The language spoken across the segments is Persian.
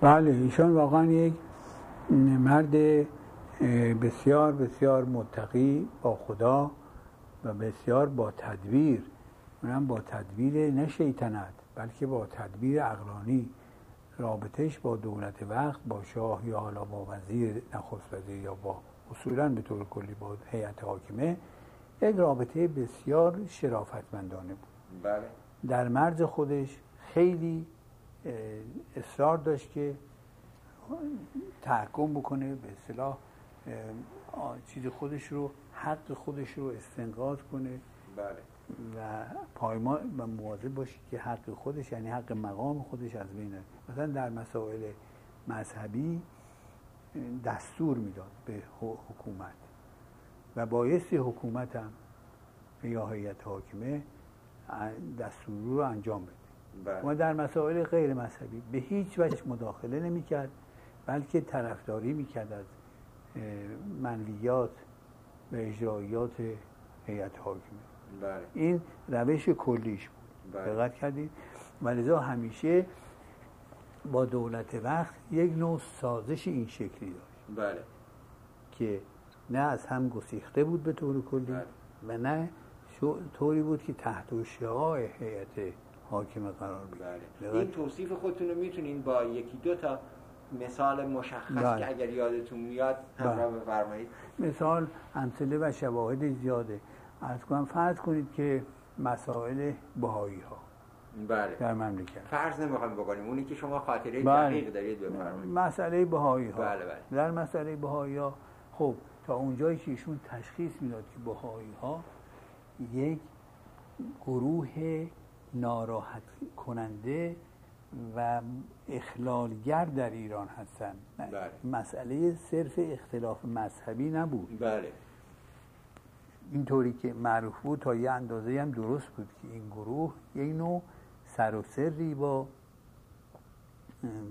بله ایشان واقعا یک مرد بسیار بسیار متقی با خدا و بسیار با تدبیر. اونم با تدبیر نه شیطنت بلکه با تدبیر اقلانی. رابطش با دولت وقت با شاه یا حالا با وزیر نخست وزیر یا با اصولا به طور کلی با هیئت حاکمه یک رابطه بسیار شرافتمندانه بود. بله. در مرز خودش خیلی اصرار داشت که تحکم بکنه به اصطلاح چیز خودش رو حق خودش رو استنقاض کنه. بله. و پایما و مواظب باشه که حق خودش یعنی حق مقام خودش از بین مثلا در مسائل مذهبی دستور می‌داد به حکومت. و بایستی حکومت هم یا هیئت حاکمه دستور رو انجام بده. و در مسائل غیر مذهبی به هیچ وجه مداخله نمی‌کرد بلکه طرفداری می‌کرد از منویات و اجرایات هیئت حاکمه. بله. این روش کلیش بود. بله. دقت کردید؟ و لذا همیشه با دولت وقت یک نوع سازش این شکلی داشت. بله. که نه از هم گسیخته بود به طور کلی بله. و نه طوری بود که تحت شعاع هیئت حاکمه قرار بله. این توصیف خودتون رو می‌تونین با یکی دو تا مثال مشخص بله. که اگر یادتون میاد همراه بله. بفرمایید. مثال امثله و شواهد زیاده. از کنم فرض کنید که مسائل بهایی ها بله. در مملکت. فرض نمی‌خوایم بکنیم. اونی که شما خاطره بله. دقیق دارید بفرمایید. مسئله بهایی ها بله، بله. در مسئله بهایی ها خب تا اونجایی که ایشون تشخیص می‌داد که بهایی ها یک گروه ناراحت کننده و اخلالگر در ایران هستند بله. مسئله صرف اختلاف مذهبی نبود. بله. اینطوری که معروف بود تا یه اندازه هم درست بود که این گروه یک نوع سر و سری با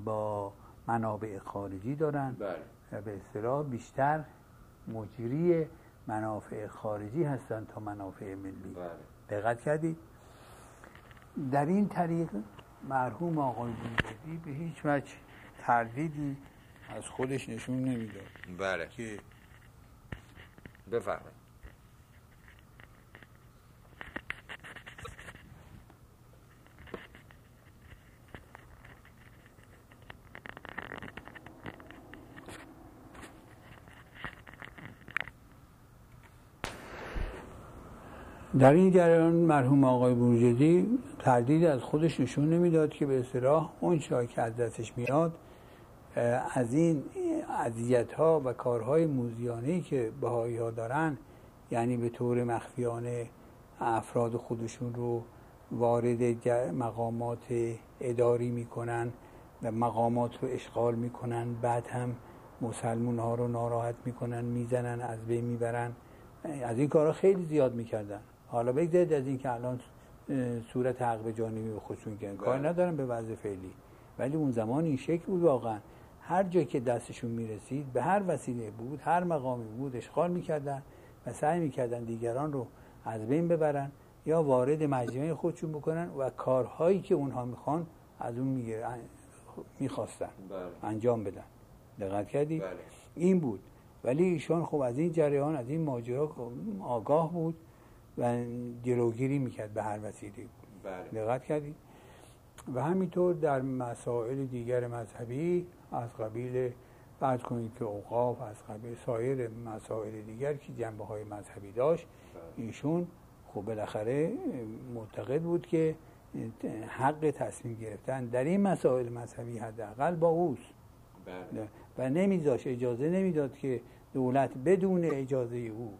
با منابع خارجی دارن. بله. و به اصطلاح بیشتر مجری منافع خارجی هستند تا منافع ملی. بله. دقت کردید؟ در این طریق مرحوم آقای بوجدی به هیچ وجه تردیدی از خودش نشون نمی‌داد. بله. که بفرمایید. در این جریان مرحوم آقای بروجردی تردید از خودش نشون نمی‌داد که به اصطلاح اون چیزی که از دستش میاد از این اذیت ها و کارهای موزیانه که بهایی ها دارن یعنی به طور مخفیانه افراد خودشون رو وارد مقامات اداری می‌کنن و مقامات رو اشغال می‌کنن. بعد هم مسلمون ها رو ناراحت می‌کنن می‌زنن از بین می‌برن. از این کارها خیلی زیاد می‌کردن. حالا بگذارید از این که الان صورت حق جانبی به خودشون کردن کار بله. ندارم به وضع فعلی. ولی اون زمان این شکل بود واقعا. هر جا که دستشون می‌رسید به هر وسیله بود هر مقامی بود اشغال می‌کردن و سعی می‌کردن دیگران رو از بین ببرن یا وارد مجموعه خودشون بکنن و کارهایی که اونها می‌خوان از اون می‌خواستن. بله. انجام بدن. دقت کردی؟ بله. این بود. ولی ایشان خب از این جریان از این ماجرا آگاه بود. و جلوگیری می‌کرد به هر وسیله بله. دقت کردید. و همینطور در مسائل دیگر مذهبی از قبیل بعد کنید که اوقاف از قبیل سایر مسائل دیگر که جنبه های مذهبی داشت ایشون خب بالاخره معتقد بود که حق تصمیم گرفتن در این مسائل مذهبی حداقل با اوست. بله. و نمیذاش اجازه نمی‌داد که دولت بدون اجازه او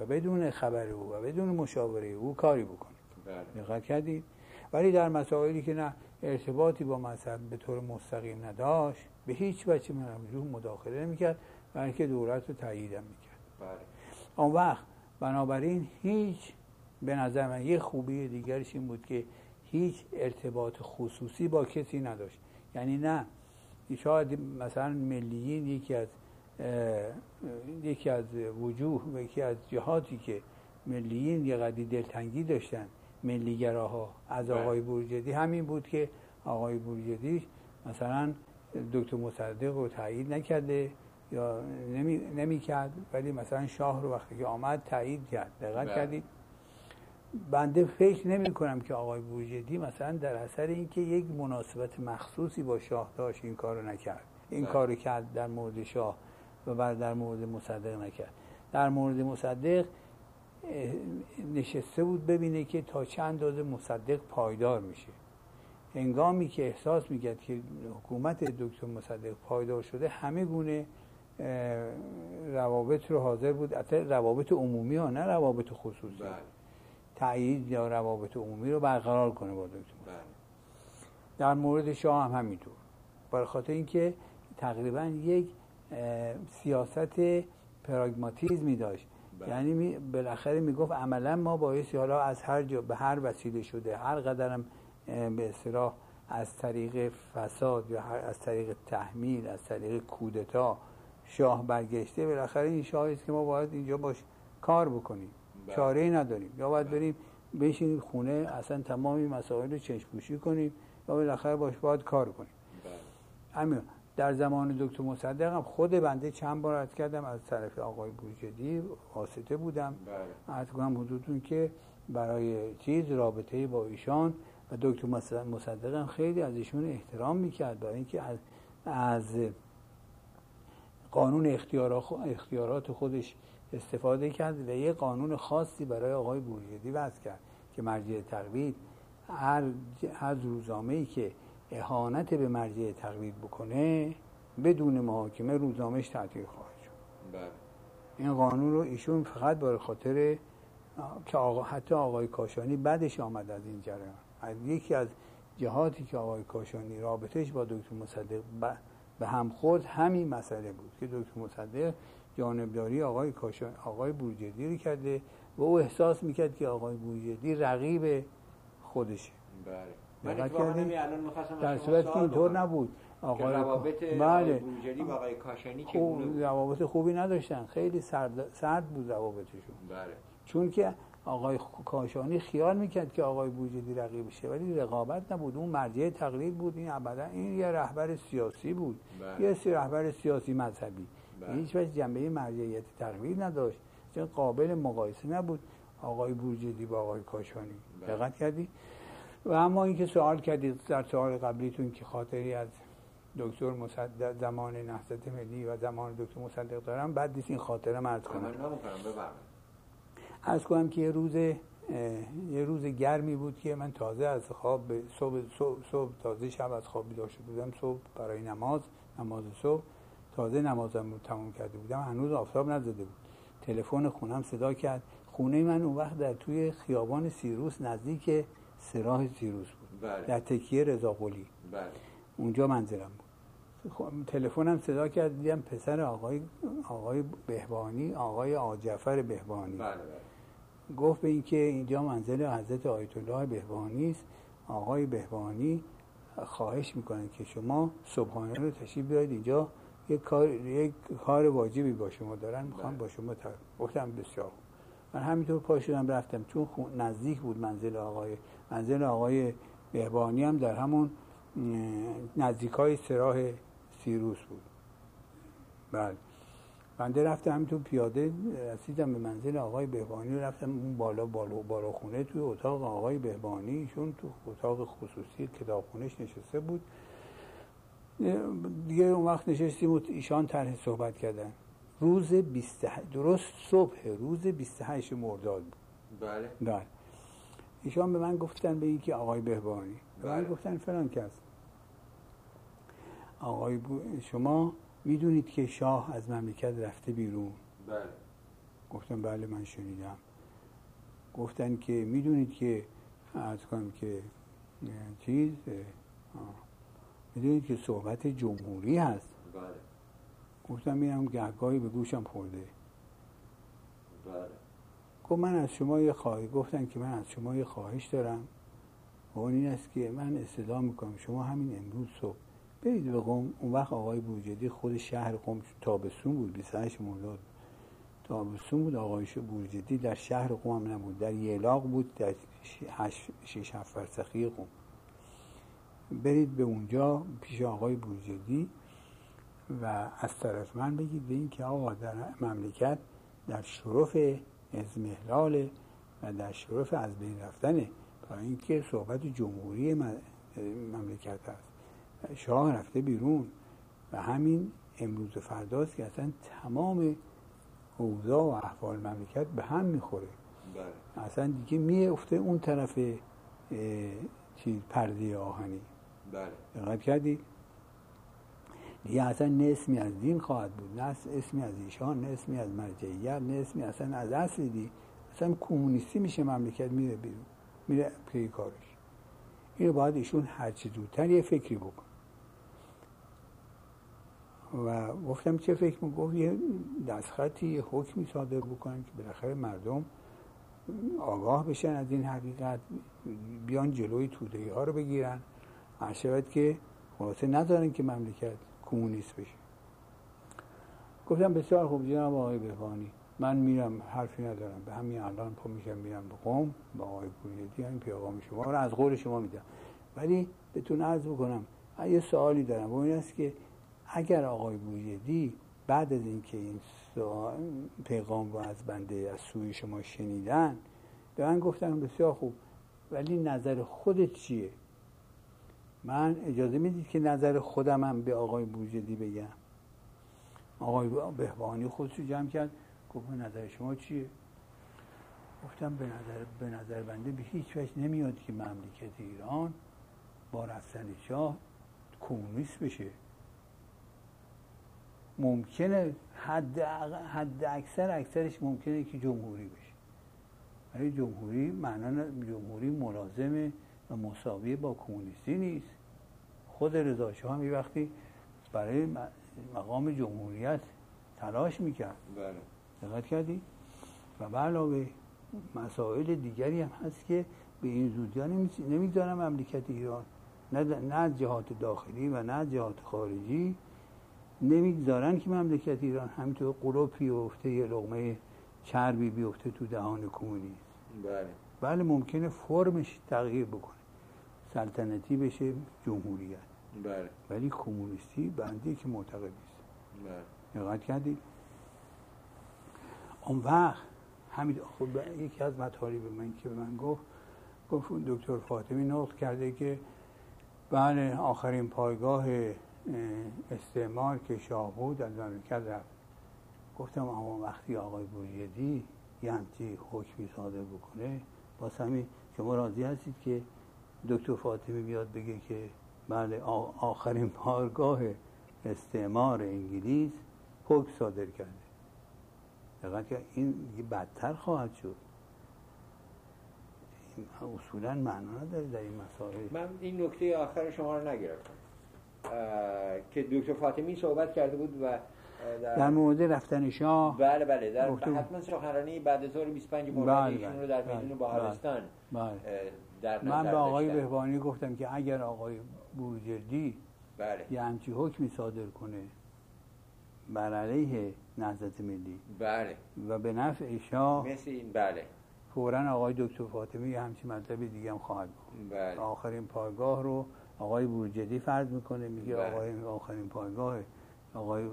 و بدون خبر او و بدون مشاوره او کاری بکنه بله. دقت کردید ولی در مسائلی که نه ارتباطی با مذهب به طور مستقیم نداشت به هیچ وجه موضوع مداخله نمی‌کرد بلکه دولت رو تایید هم می‌کرد. بله. آن وقت بنابراین هیچ به نظر من یه خوبی دیگرش این بود که هیچ ارتباط خصوصی با کسی نداشت. یعنی نه شاید مثلا ملیین یکی از یکی از وجوه و یکی از جهاتی که ملیین یه قدی دلتنگی داشتن ملیگراها از بله. آقای بروجردی همین بود که آقای بروجردی مثلا دکتر مصدق رو تایید نکرده یا نمی, نمی کرد ولی مثلا شاه رو وقتی که آمد تایید کرد دقت بله. کردید بنده فکر نمی کنم که آقای بوجدی مثلا در اثر اینکه یک مناسبت مخصوصی با شاه داشت این کارو نکرد این بله. کارو کرد در مورد شاه و بعد در مورد مصدق نکرد. در مورد مصدق نشسته بود ببینه که تا چند اندازه مصدق پایدار میشه. هنگامی که احساس می‌کرد که حکومت دکتر مصدق پایدار شده همه گونه روابط رو حاضر بود. حتی روابط عمومی ها نه روابط خصوصی. بله. تایید یا روابط عمومی رو برقرار کنه با دکتر بله. در مورد شاه هم همینطور. برای خاطر اینکه تقریبا یک سیاست پراگماتیزمی داشت بله. یعنی می- بالاخره می‌گفت عملا ما بایستی حالا از هر جا به هر وسیله شده هر قدرم به اصطلاح از طریق فساد یا از طریق تحمیل از طریق کودتا شاه برگشته بالاخره این شاهی است که ما باید اینجا باش کار بکنیم بله. چاره ای نداریم یا باید بله. بریم بشینیم خونه اصلا تمام این مسائل رو چشم‌پوشی کنیم یا بالاخره باش باید کار کنیم بله همین در زمان دکتر مصدق هم خود بنده چند بار عرض کردم از طرف آقای بوجدی واسطه بودم. بله. عرض کنم حدودتون که برای چیز رابطه با ایشان و دکتر مص- مصدق هم خیلی از ایشون احترام می‌کرد برای اینکه از, از قانون اختیارا- اختیارات خودش استفاده کرد و یه قانون خاصی برای آقای بوجدی وضع کرد که مرجع تقلید هر, هر روزنامه ای که اهانت به مرجع تقلید بکنه بدون محاکمه روزنامهش تعطیل خواهد شد. بله. این قانون رو ایشون فقط برای خاطر که آقا حتی آقای کاشانی بعدش آمد از این جریان. از یکی از جهاتی که آقای کاشانی رابطش با دکتر مصدق ب- به هم خورد همین مسئله بود که دکتر مصدق جانبداری آقای کاشان آقای بورجدی رو کرده و او احساس می‌کرد که آقای بورجدی رقیب خودشه. بله. دقت الان می‌خواستم از در شما صورتی که اینطور. نبود. آقای روابط بله. و آقای کاشانی خوب چگونه روابط خوبی نداشتن. خیلی سرد, سرد بود روابطشون. بله. چون که آقای کاشانی خیال می‌کرد که آقای بوجدی رقیبشه ولی رقابت نبود. اون مرجع تقلید بود. این ابدا این یه رهبر سیاسی بود. بله. یه سی رهبر سیاسی مذهبی. بله. هیچ وجه جنبه مرجعیت تقلید نداشت. چون قابل مقایسه نبود آقای بوجدی با آقای کاشانی. بله. دقت کردی؟ و اما اینکه سوال کردید در سوال قبلیتون که خاطری از دکتر مصدق زمان نهضت ملی و زمان دکتر مصدق دارم بعد نیست این خاطره مرد کنم. از کنم که یه روز یه روز گرمی بود که من تازه از خواب صبح, صبح, صبح تازه شب از خواب بیدار شده بودم صبح برای نماز نماز صبح تازه نمازم رو تمام کرده بودم هنوز آفتاب نزده بود. تلفن خونم صدا کرد. خونه من اون وقت در توی خیابان سیروس نزدیک سراح سیروس بود. بله. در تکیه رضاقلی بله. اونجا منزلم بود. خب، تلفنم صدا کرد دیدم پسر آقای آقای بهبانی آقای آجفر بهبانی. بله بله. گفت به اینکه اینجا منزل حضرت آیت الله بهبانی است. آقای بهبانی خواهش می‌کنن که شما صبحانه رو تشریف بیارید. اینجا یک کار یک کار واجبی با شما دارن. می‌خوام بله. با شما گفتم بسیار خوب. من همینطور پا شدم رفتم. چون نزدیک بود منزل آقای منزل آقای بهبانی هم در همون نزدیک های سراح سیروس بود. بله. بنده رفتم همینطور پیاده رسیدم به منزل آقای بهبانی رفتم اون بالا بالا بالا خونه توی اتاق آقای بهبانی ایشون تو اتاق خصوصی کتابخونهش نشسته بود. دیگه اون وقت نشستیم و ایشان طرح صحبت کردن. روز 28 درست صبح روز 28 مرداد بود. بله. بله. ایشان به من گفتن به این که آقای بهبانی. به من بله. گفتن فلان کس. آقای بو- شما می‌دونید که شاه از مملکت رفته بیرون. بله. گفتم بله من شنیدم. گفتن که می‌دونید که از کنم که چیز. می‌دونید که صحبت جمهوری هست. گفتم میرم گهگاهی به گوشم خورده. بله. گفت من از شما یه خواهی گفتن که من از شما یه خواهش دارم. و اون این است که من استدعا می‌کنم. شما همین امروز صبح برید به قوم اون وقت آقای بورجدی خود شهر قوم تابستون بود. 28 مرداد. تابستون بود. آقای بورجدی در شهر قوم هم نبود. در یلاق بود. در ش- هشت- شش هفت فرسخی قوم برید به اونجا پیش آقای بورجدی و از طرف من بگید به این که آقا در مملکت در شرف ازمهلال و در شرف از بین رفتنه برای اینکه صحبت جمهوری مملکت هست شاه رفته بیرون و همین امروز و فرداست که اصلا تمام اوضاع و احوال مملکت به هم می‌خوره. بله. اصلا دیگه میفته اون طرف چیز پرده آهنی. بله. دقت کردید دیگه اصلا نه اسمی از دین خواهد بود نه اسمی از ایشان نه اسمی از مرجعیت نه اسمی اصلا از اصل دی اصلا کمونیستی میشه مملکت میره بیرون میره پی کارش. اینو باید ایشون هرچی زودتر یه فکری بکن و گفتم چه فکر گفت یه دستخطی یه حکمی صادر بکنن که بالاخره مردم آگاه بشن از این حقیقت بیان جلوی توده ها رو بگیرن. شود که خلاصه ندارن که مملکت کمونیست بشه گفتم بسیار خوب جناب آقای بهبانی من میرم حرفی ندارم. به همین الان پا میشم میرم به قوم با آقای بوریدی این پیغام شما رو از قول شما میدم. ولی بهتون عرض بکنم یه سوالی دارم. و این است که اگر آقای بوریدی بعد از اینکه این پیغام رو از بنده از سوی شما شنیدن به من گفتن بسیار خوب ولی نظر خودت چیه؟ من اجازه می‌دید که نظر خودم هم به آقای بوجدی بگم؟ آقای بهبانی خودش رو جمع کرد گفت نظر شما چیه؟ گفتم به نظر, به نظر بنده به هیچ وجه نمیاد که مملکت ایران با رفتن شاه کمونیست بشه. ممکنه حد, حد اکثر اکثرش ممکنه که جمهوری بشه. ولی جمهوری معنا جمهوری ملازمه و مساوی با کمونیستی نیست. خود رضا شاه هم وقتی برای مقام جمهوریت تلاش می‌کرد. بله. دقت کردی؟ و علاوه مسائل دیگری هم هست که به این زودی ها نمی‌ذارن مملکت ایران. نه نه جهات داخلی و نه جهات خارجی نمی‌گذارن که مملکت ایران همینطور قلوب بیفته یه لغمه چربی بیفته تو دهان کمونیست. بله. بله ممکنه فرمش تغییر بکنه. سلطنتی بشه جمهوریت. بله. ولی کمونیستی بنده که معتقد نیست. بله. دقت کردید اون وقت همین خب یکی از مطالب من که به من گفت گفت دکتر فاطمی نقل کرده که بله آخرین پایگاه استعمار که شاه بود از مملکت رفت. گفتم اما وقتی آقای بوریدی یه همچی حکمی صادر بکنه با همین شما راضی هستید که دکتر فاطمی بیاد بگه که بله آخرین پارگاه استعمار انگلیس حکم صادر کرده. دقیقا که این بدتر خواهد شد. اصولا معنا نداره در این مسائل. من این نکته آخر شما رو نگرفتم. که دکتر فاطمی صحبت کرده بود و در, در مورد رفتن شاه. بله بله در حتما سخنرانی بعد از 25 مرداد بله ایشون رو در بله، میدون بهارستان بله. در من به آقای بهبانی گفتم که اگر آقای بورجردی بله. یه همچی حکمی صادر کنه بر علیه نهضت ملی بله و به نفع شاه مثل این بله فورا آقای دکتر فاطمی یه همچی مطلب دیگه هم خواهد بود بله. آخرین پایگاه رو آقای بورجدی فرض می‌کنه میگه بله. آقای آخرین پایگاه آقای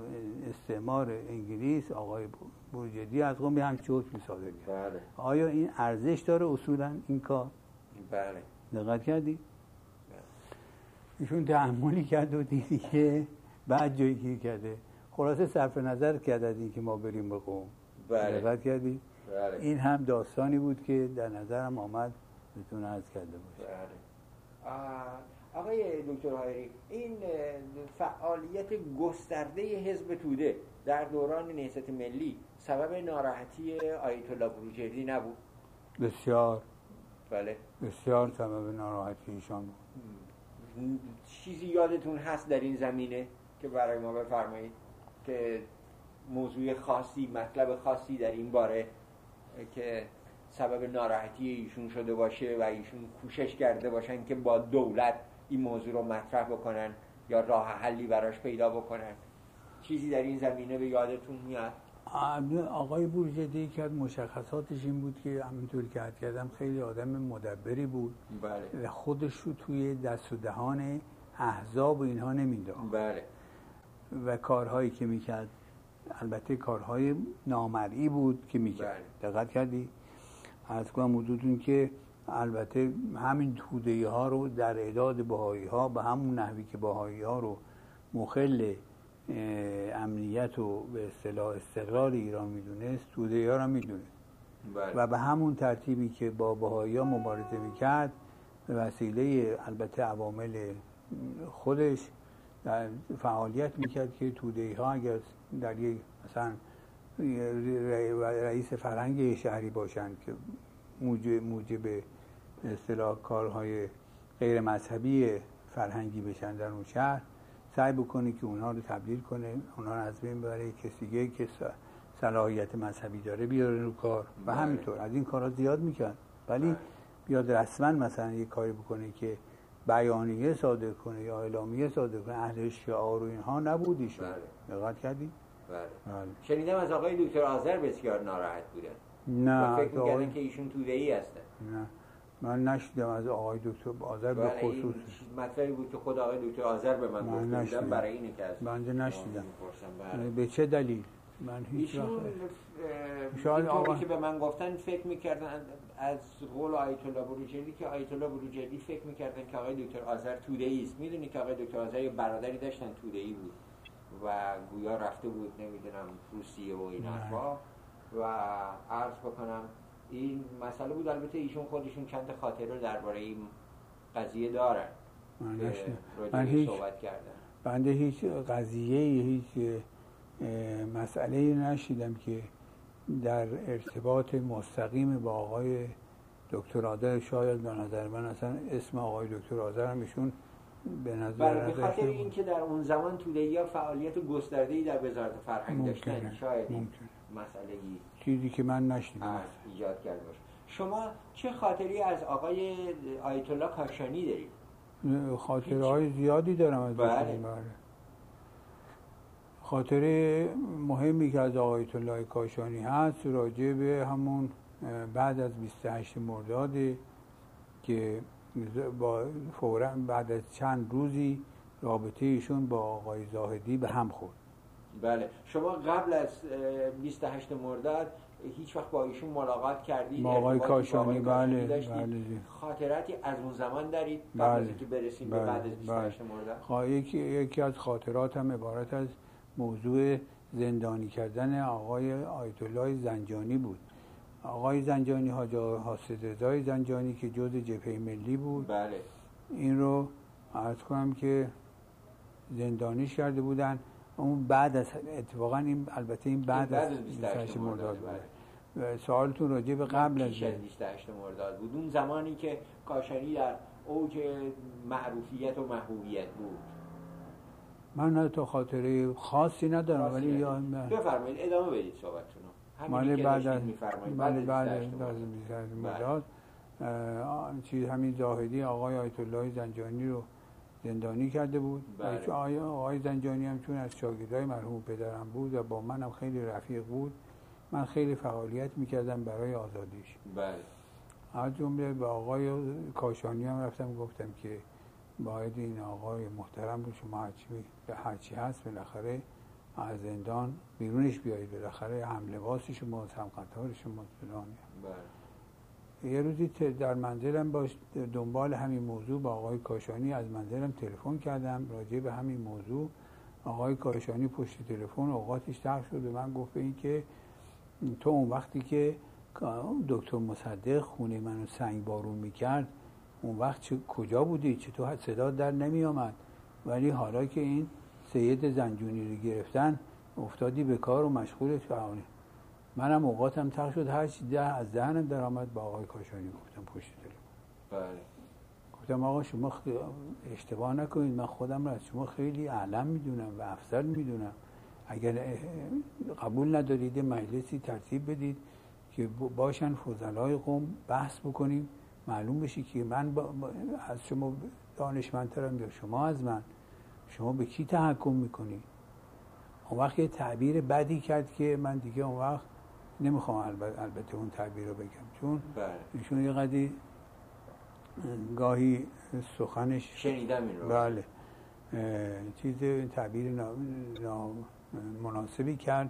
استعمار انگلیس آقای بورجدی از قوم به همچی حکمی صادر بله. آیا این ارزش داره اصولا این کار بله دقت کردی بله. ایشون تحملی کرد و دیدی که بعد جایی گیر کرده خلاصه صرف نظر کرد از این که ما بریم به قوم بله. دقت کردی بله. این هم داستانی بود که در نظرم آمد بتون عرض کرده باشه بله. آقای دکتر هایری این فعالیت گسترده حزب توده در دوران نهضت ملی سبب ناراحتی آیت الله بروجردی نبود بسیار بله. بسیار سبب ناراحتی ایشان بود. چیزی یادتون هست در این زمینه که برای ما بفرمایید که موضوع خاصی مطلب خاصی در این باره که سبب ناراحتی ایشون شده باشه و ایشون کوشش کرده باشن که با دولت این موضوع رو مطرح بکنن یا راه حلی براش پیدا بکنن. چیزی در این زمینه به یادتون میاد؟ آقای بورجدی که از مشخصاتش این بود که همینطور که حد کردم خیلی آدم مدبری بود. بله. خودش رو توی دست و دهان احزاب و اینها نمی‌داد بله. و کارهایی که می‌کرد البته کارهای نامرئی بود که می‌کرد. بله. دقت کردی؟ از کنم حدودون که البته همین توده ها رو در اعداد بهایی ها به همون نحوی که بهایی ها رو مخل امنیت و به اصطلاح استقرار ایران می‌دونست توده ها را می‌دونه بله. و به همون ترتیبی که با بهایی ها مبارزه می‌کرد به وسیله البته عوامل خودش در فعالیت می‌کرد که توده ها اگر در یک مثلا رئیس فرهنگ شهری باشند که موجب, موجب اصطلاح کارهای غیر مذهبی فرهنگی بشن در اون شهر سعی بکنه که اونها رو تبدیل کنه اونها رو از بین ببره کسی دیگه که صلاحیت مذهبی داره بیاره رو کار و بله. همینطور از این کارها زیاد می‌کرد ولی بله. بیاد رسما مثلا یه کاری بکنه که بیانیه صادر کنه یا اعلامیه صادر کنه اهل شعار و اینها نبود ایشون بله. دقت کردی؟ بله. شنیدم از آقای دکتر آذر بسیار ناراحت بودن نه فکر می‌کردن که ایشون توده ای هستن نه من نشیدم از آقای دکتر آذر به خصوص مطلبی بود که خود آقای دکتر آذر به من من. برای اینه که از بنده می‌پرسم. بله. به چه دلیل من هیچ ایشون آقا- که به من گفتن فکر می‌کردن از قول آیت الله بروجردی که آیت الله بروجردی فکر می‌کردن که آقای دکتر آذر توده ای است می‌دونی که آقای دکتر آذر یه برادری داشتن توده ای بود و گویا رفته بود نمی‌دونم روسیه و این و عرض بکنم این مسئله بود البته ایشون خودشون چند خاطره درباره این قضیه دارن من من هیچ صحبت کردن بنده هیچ قضیه هیچ مسئله نشیدم که در ارتباط مستقیم با آقای دکتر آذر شاید به نظر من اصلا اسم آقای دکتر آذر هم ایشون به نظر برای به خاطر. اینکه در اون زمان توده ها فعالیت گسترده‌ای در وزارت فرهنگ داشتن. شاید. مسئله ای چیزی که من نشنیدم. از ایجاد کرده باشه شما چه خاطری از آقای آیت الله کاشانی دارید؟ خاطره های زیادی دارم از بله. بله. خاطره مهمی که از آقای الله کاشانی هست راجع به همون بعد از 28 مرداد که با فورا بعد از چند روزی رابطه ایشون با آقای زاهدی به هم خورد. بله. شما قبل از اه، 28 مرداد هیچ وقت با ایشون ملاقات کردید؟ با آقای کاشانی، بله،؟ بله. خاطراتی از اون زمان دارید؟ قبل از بله. اینکه برسیم به بله، بعد از 28 مرداد؟ خا- یکی, یکی از خاطرات هم عبارت از موضوع زندانی کردن آقای آیت الله زنجانی بود. آقای زنجانی حاج حاسد رضای زنجانی که جز جبهه ملی بود. بله. این رو عرض کنم که زندانیش کرده بودن. اون بعد از اتفاقا این البته این بعد, بعد از از 28 28 مرداد. بود سوالتون راجع به قبل از پیش از 28 مرداد بود اون زمانی که کاشانی در اوج معروفیت و محبوبیت بود من نه تا خاطره خاصی ندارم ولی یا. بفرمایید ادامه بدید صحبتتون مال بعد از. مال بعد از از 28 بعد از مرداد. 28 بله. چیز همین زاهدی آقای آیت الله زنجانی رو زندانی کرده بود. بله. چون آقای, زنجانی هم چون از شاگردای مرحوم پدرم بود و با منم خیلی رفیق بود من خیلی فعالیت می‌کردم برای آزادیش. بله. از جمله به آقای کاشانی هم رفتم گفتم که باید این آقای محترم رو شما هرچی به هرچی هست بالاخره از زندان بیرونش بیایید بالاخره هم لباس شما هم قطار شما بله. یه روزی در منزلم باش دنبال همین موضوع با آقای کاشانی از منزلم تلفن کردم راجع به همین موضوع. آقای کاشانی پشت تلفن اوقاتش تخت شد و من گفت به این که تو اون وقتی که دکتر مصدق خونه منو سنگ بارون می‌کرد اون وقت چه کجا بودی؟ چطور صدا در نمی آمد ولی حالا که این سید زنجونی رو گرفتن افتادی به کار و مشغول فعالی منم اوقاتم تخت شد. هر چی ده از دهنم در آمد با آقای کاشانی گفتم پشت تلفن بله. گفتم آقا شما اشتباه نکنید. من خودم را از شما خیلی اعلم می‌دونم و افضل می‌دونم. اگر قبول ندارید مجلسی ترتیب بدید که باشن فضلای قوم بحث بکنیم. معلوم بشه که من با- با- از شما دانشمندترم یا شما از من. شما به کی تحکم می‌کنید؟ اون وقت یه تعبیر بدی کرد که من دیگه اون وقت نمی‌خوام البته اون تعبیر رو بگم. چون بله. ایشون یه قدی گاهی سخنش شنیدم این رو. بله. چیز تعبیر مناسبی کرد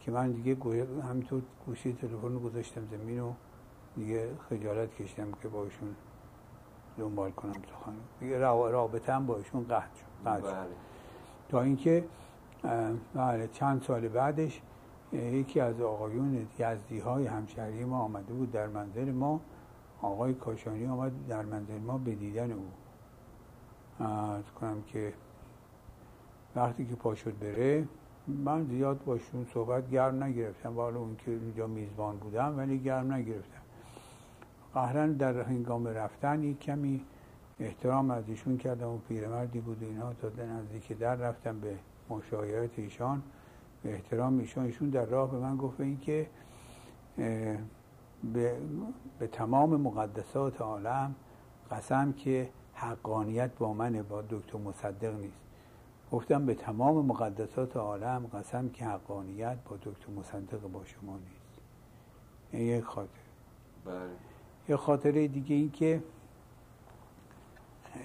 که من دیگه همینطور گوشی تلفن رو گذاشتم زمین و دیگه خجالت کشیدم که با ایشون دنبال کنم سخن. دیگه رابطه هم با ایشون قطع شد. بله. تا اینکه بله چند سال بعدش یکی از آقایون یزدی های همشهری ما آمده بود در منزل ما. آقای کاشانی آمد در منزل ما به دیدن او. از کنم که وقتی که پا شد بره من زیاد باشون صحبت گرم نگرفتم. والا اون که اینجا میزبان بودم ولی گرم نگرفتم. قهرن در هنگام رفتن یک کمی احترام از ایشون کردم. و پیرمردی بود اینها تا نزدیک در رفتم به مشایعت ایشان. به احترام ایشان ایشون در راه به من گفت این که به, به تمام مقدسات عالم قسم که حقانیت با منه با دکتر مصدق نیست. گفتم به تمام مقدسات عالم قسم که حقانیت با دکتر مصدق با شما نیست. این یک خاطر بله. یه خاطره دیگه این که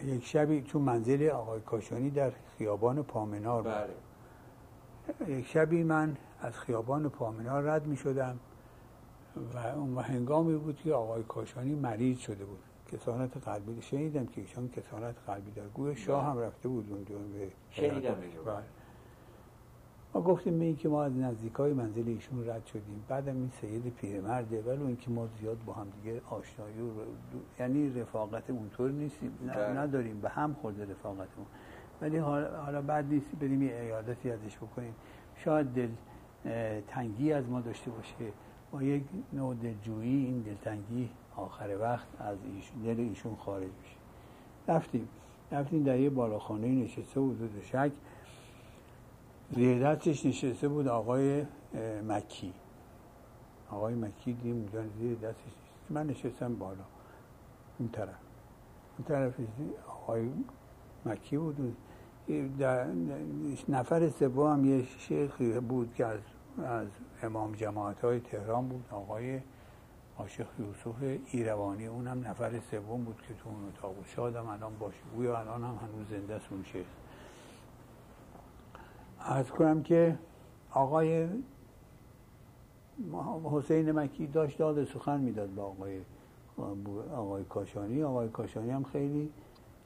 یک شبی چون منزل آقای کاشانی در خیابان پامنار بله. یک شبی من از خیابان پامنار رد می شدم و اون هنگامی بود که آقای کاشانی مریض شده بود. کسانت قلبی شنیدم که ایشان کسانت قلبی داره گویا شاه هم رفته بود اون به شنیدم. ما گفتیم به این که ما از نزدیکای منزل ایشون رد شدیم. بعدم این سید پیرمرده ولی این که ما زیاد با هم دیگه آشنایی و یعنی رفاقت اونطور نیستیم. نداریم. به هم خورده رفاقتمون. ولی حالا بعد نیست بریم یه ایادتی ازش بکنیم. شاید دل تنگی از ما داشته باشه. با یک نوع دلجویی این دلتنگی آخر وقت از ایشون دل ایشون خارج میشه. رفتیم. رفتیم در یه بالاخانه نشسته بود دو شک. زیر دستش نشسته بود آقای مکی. آقای مکی دیم اونجا زیر دستش نشسته من نشستم بالا. اون طرف. اون طرف آقای مکی بود. در نفر سوم یه شیخی بود که از, از امام جماعت های تهران بود آقای عاشق یوسف ایروانی. اونم نفر سوم بود که تو اون اتاق بود. شادم الان باشه. گویا الان هم هنوز زنده است اون شیخ. از کنم که آقای حسین مکی داشت داد سخن می‌داد به آقای آقای کاشانی. آقای کاشانی هم خیلی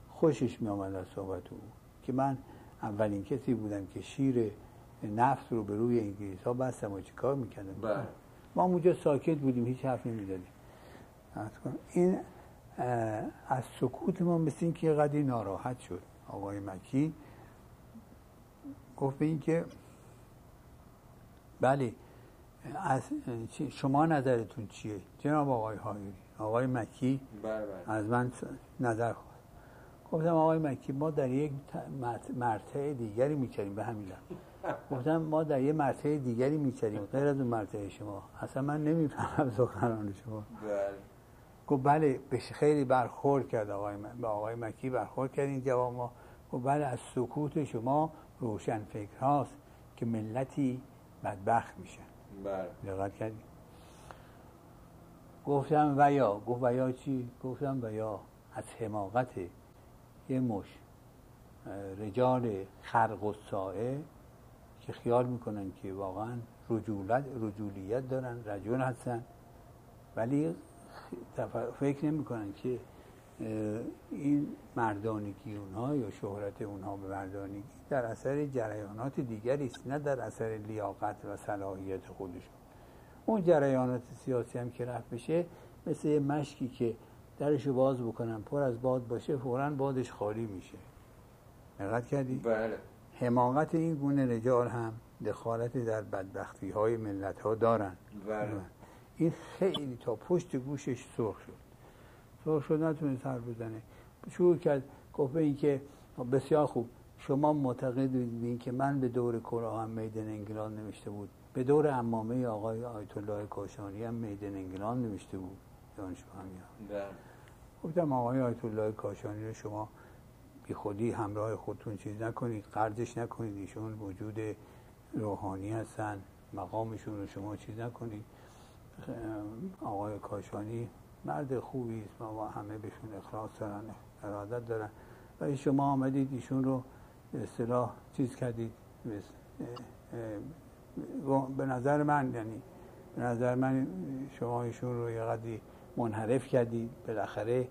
خوشش می آمد از صحبت او. که من اولین کسی بودم که شیر نفس رو به روی انگلیس ها بستم و چی کار می‌کردم بله. ما اونجا ساکت بودیم هیچ حرف نمی‌دادیم این از سکوت ما مثل این که قدی ناراحت شد آقای مکی گفت به این که بله از شما نظرتون چیه جناب آقای هایری آقای مکی بله بله. از من نظر خواست گفتم آقای مکی ما در یک مرتع دیگری میچریم به همین گفتم ما در یک مرتع دیگری میچریم غیر از اون مرتع شما. اصلا من نمی‌فهمم سخنان شما. بله. گفت بله خیلی برخورد کرد آقای م... به آقای مکی برخورد کرد این جواب ما. گفت بله از سکوت شما روشن فکر هاست که ملتی بدبخت میشن بله. کردی؟ گفتم و یا؟ گفت و یا چی؟ گفتم و یا؟ از حماقت یه مش رجال خرق و سائه که خیال می‌کنن که واقعا رجولت رجولیت دارن رجل هستن. ولی فکر نمی‌کنن که این مردانگی اونها یا شهرت اونها به مردانگی در اثر جریانات دیگری است نه در اثر لیاقت و صلاحیت خودشون. اون جریانات سیاسی هم که رفت بشه مثل مشکی که درشو باز بکنن پر از باد باشه فورا بادش خالی میشه. دقت کردی؟ بله. حماقت این گونه رجال هم دخالت در بدبختی های ملت ها دارن. بله. این خیلی تا پشت گوشش سرخ شد. سرخ شد نتونست حرف بزنه. شروع کرد گفت این که بسیار خوب شما معتقد به این که من به دور کره هم میدن انگلان نوشته بود؟ به دور امامه آقای آیت الله کاشانی هم میدن انگلان نوشته بود هم بله. گفتم آقای آیت الله کاشانی رو شما بی خودی همراه خودتون چیز نکنید قرضش نکنید. ایشون وجود روحانی هستن مقامشون رو شما چیز نکنید. آقای کاشانی مرد خوبی است ما همه بهشون اخلاص دارن ارادت دارن. و شما آمدید ایشون رو به اصطلاح چیز کردید به نظر من یعنی به نظر من شما ایشون رو یه قدری منحرف کردید بالاخره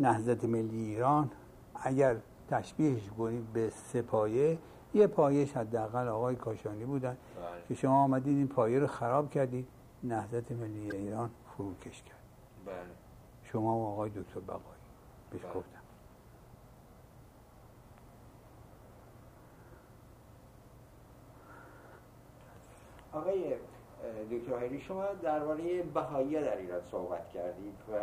نهضت ملی ایران اگر تشبیهش کنید به سه پایه یه پایش حداقل آقای کاشانی بودن بله. که شما آمدید این پایه رو خراب کردید نهضت ملی ایران فروکش کرد بله. شما و آقای دکتر بقایی بهش بله. گفتم آقای دکتر شما درباره بهایی در ایران صحبت کردید و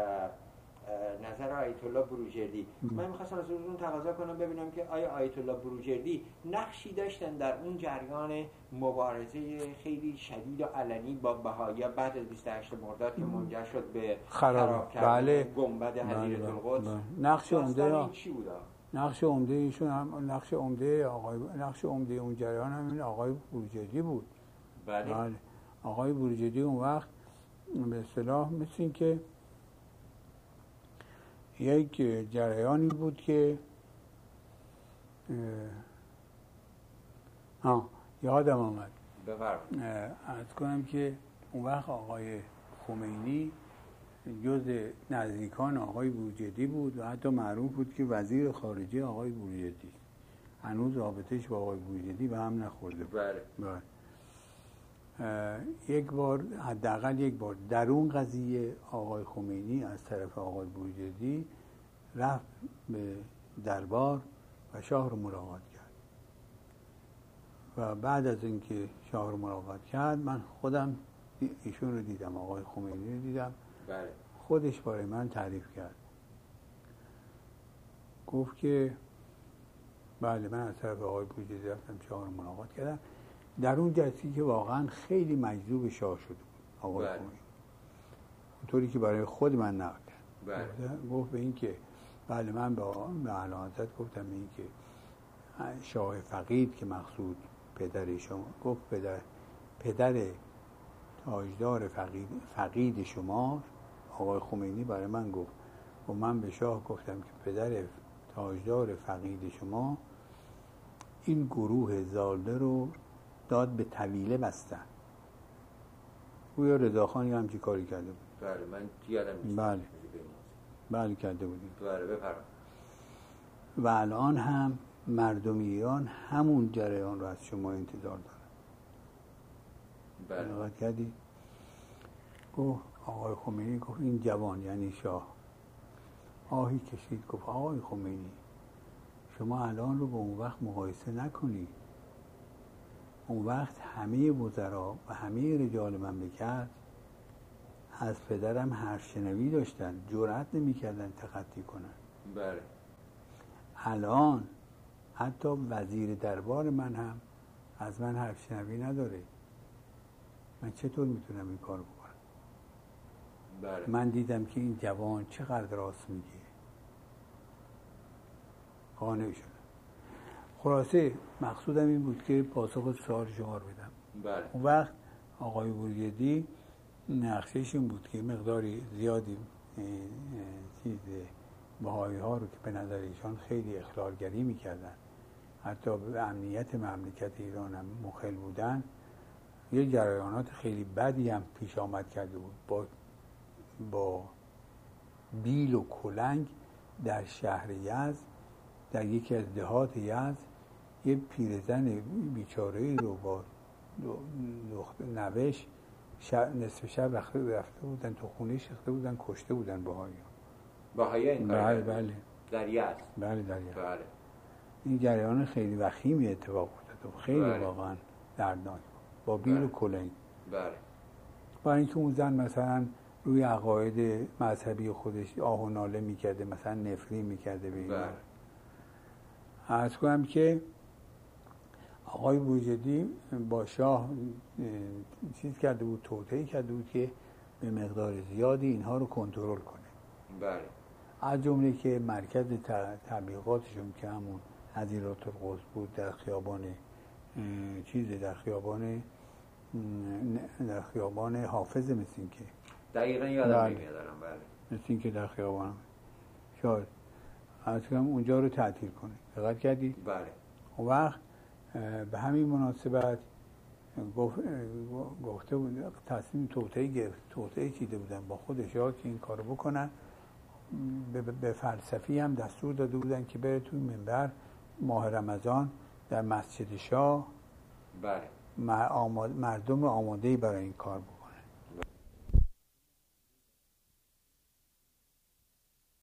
نظر آیت الله بروجردی من می‌خواستم از اون تقاضا کنم ببینم که آیا آیت الله بروجردی نقشی داشتن در اون جریان مبارزه خیلی شدید و علنی با بهایی بعد از 28 مرداد که منجر شد به خراب کردن بله. گنبد حضیرت بله. القدس بله. نقش عمده چی بود نقش عمده ایشون هم نقش عمده آقای نقش عمده اون جریان هم آقای بروجردی بود بله. بله. آقای بروجردی اون وقت به اصطلاح مثل که یک جریانی بود که ها یادم آمد از کنم که اون وقت آقای خمینی جز نزدیکان آقای بوجدی بود و حتی معروف بود که وزیر خارجه آقای بوجدی هنوز رابطش با آقای بوجدی به هم نخورده بود بله. بله. یک بار حداقل یک بار در اون قضیه آقای خمینی از طرف آقای بوجدی رفت به دربار و شاه رو ملاقات کرد. و بعد از اینکه شاه رو ملاقات کرد من خودم ایشون رو دیدم آقای خمینی رو دیدم. بله. خودش برای من تعریف کرد. گفت که بله من از طرف آقای بوجدی رفتم شاه رو ملاقات کردم. در اون جلسه که واقعا خیلی مجذوب شاه شده بود آقای بله. اونطوری که برای خود من نقل بله. گفت به این که بله من به علامت گفتم این که شاه فقید که مقصود پدر شما گفت پدر پدر تاجدار فقید, فقید شما آقای خمینی برای من گفت و من به شاه گفتم که پدر تاجدار فقید شما این گروه زالده رو داد به طویله بستن. گویا رضاخانی همچی کاری کرده بود. بله من یادم بله. بله کرده بودیم. بله و الان هم مردم ایران همون جریان رو از شما انتظار دارن. بله. کردی؟ گفت آقای خمینی گفت این جوان یعنی شاه. آهی کشید گفت آقای خمینی شما الان رو به اون وقت مقایسه نکنید اون وقت همه وزرا و همه رجال مملکت از پدرم حرفشنوی داشتن جرأت نمی‌کردن تخطی کنن. بله. الان حتی وزیر دربار من هم از من حرفشنوی نداره. من چطور می‌تونم این کار بکنم؟ بله. من دیدم که این جوان چقدر راست میگه. قانع شدم خلاصه مقصودم این بود که پاسخ سوال شما رو بدم بله. اون وقت آقای بوریدی نقشش این بود که مقداری زیادی چیز بهایی ها رو که به نظر ایشان خیلی اخلالگری می‌کردن حتی به امنیت مملکت ایران هم مخل بودن یه جریانات خیلی بدی هم پیش آمد کرده بود با با بیل و کلنگ در شهر یزد در یکی از دهات یزد یه پیرزن بیچاره رو با نوش شب نصف شب رفته رفته بودن تو خونه شخته بودن کشته بودن باهایی باهایی این بله بله. در یزد بله در بله. این جریان خیلی وخیمی اتفاق افتاد و خیلی بله. واقعا دردناک. با بیل بله. و کلنگ بله. برای اینکه اون زن مثلا روی عقاید مذهبی خودش آه و ناله می‌کرده مثلا نفری می‌کرده به این بله. کنم که آقای بوجدی با شاه چیز کرده بود توطعه کرده بود که به مقدار زیادی اینها رو کنترل کنه. بله. از جمله که مرکز تبلیغاتشون که همون حضیرات القدس بود در خیابان چیز در خیابان در خیابان حافظ مثل این که. دقیقا یادم بله. نمیاد الان، بله. مثل این که در خیابان. شاید. از اونجا رو تعطیل کنه. دقت کردی؟ بله. اون وقت به همین مناسبت گفته بود تصمیم توطئه گرفت. توطئه چیده بودن. با خودش ها که این کارو بکنن. به, فلسفی هم دستور داده بودن که بره توی منبر ماه رمضان در مسجد شاه. بله. مردم آماده برای این کار بکنن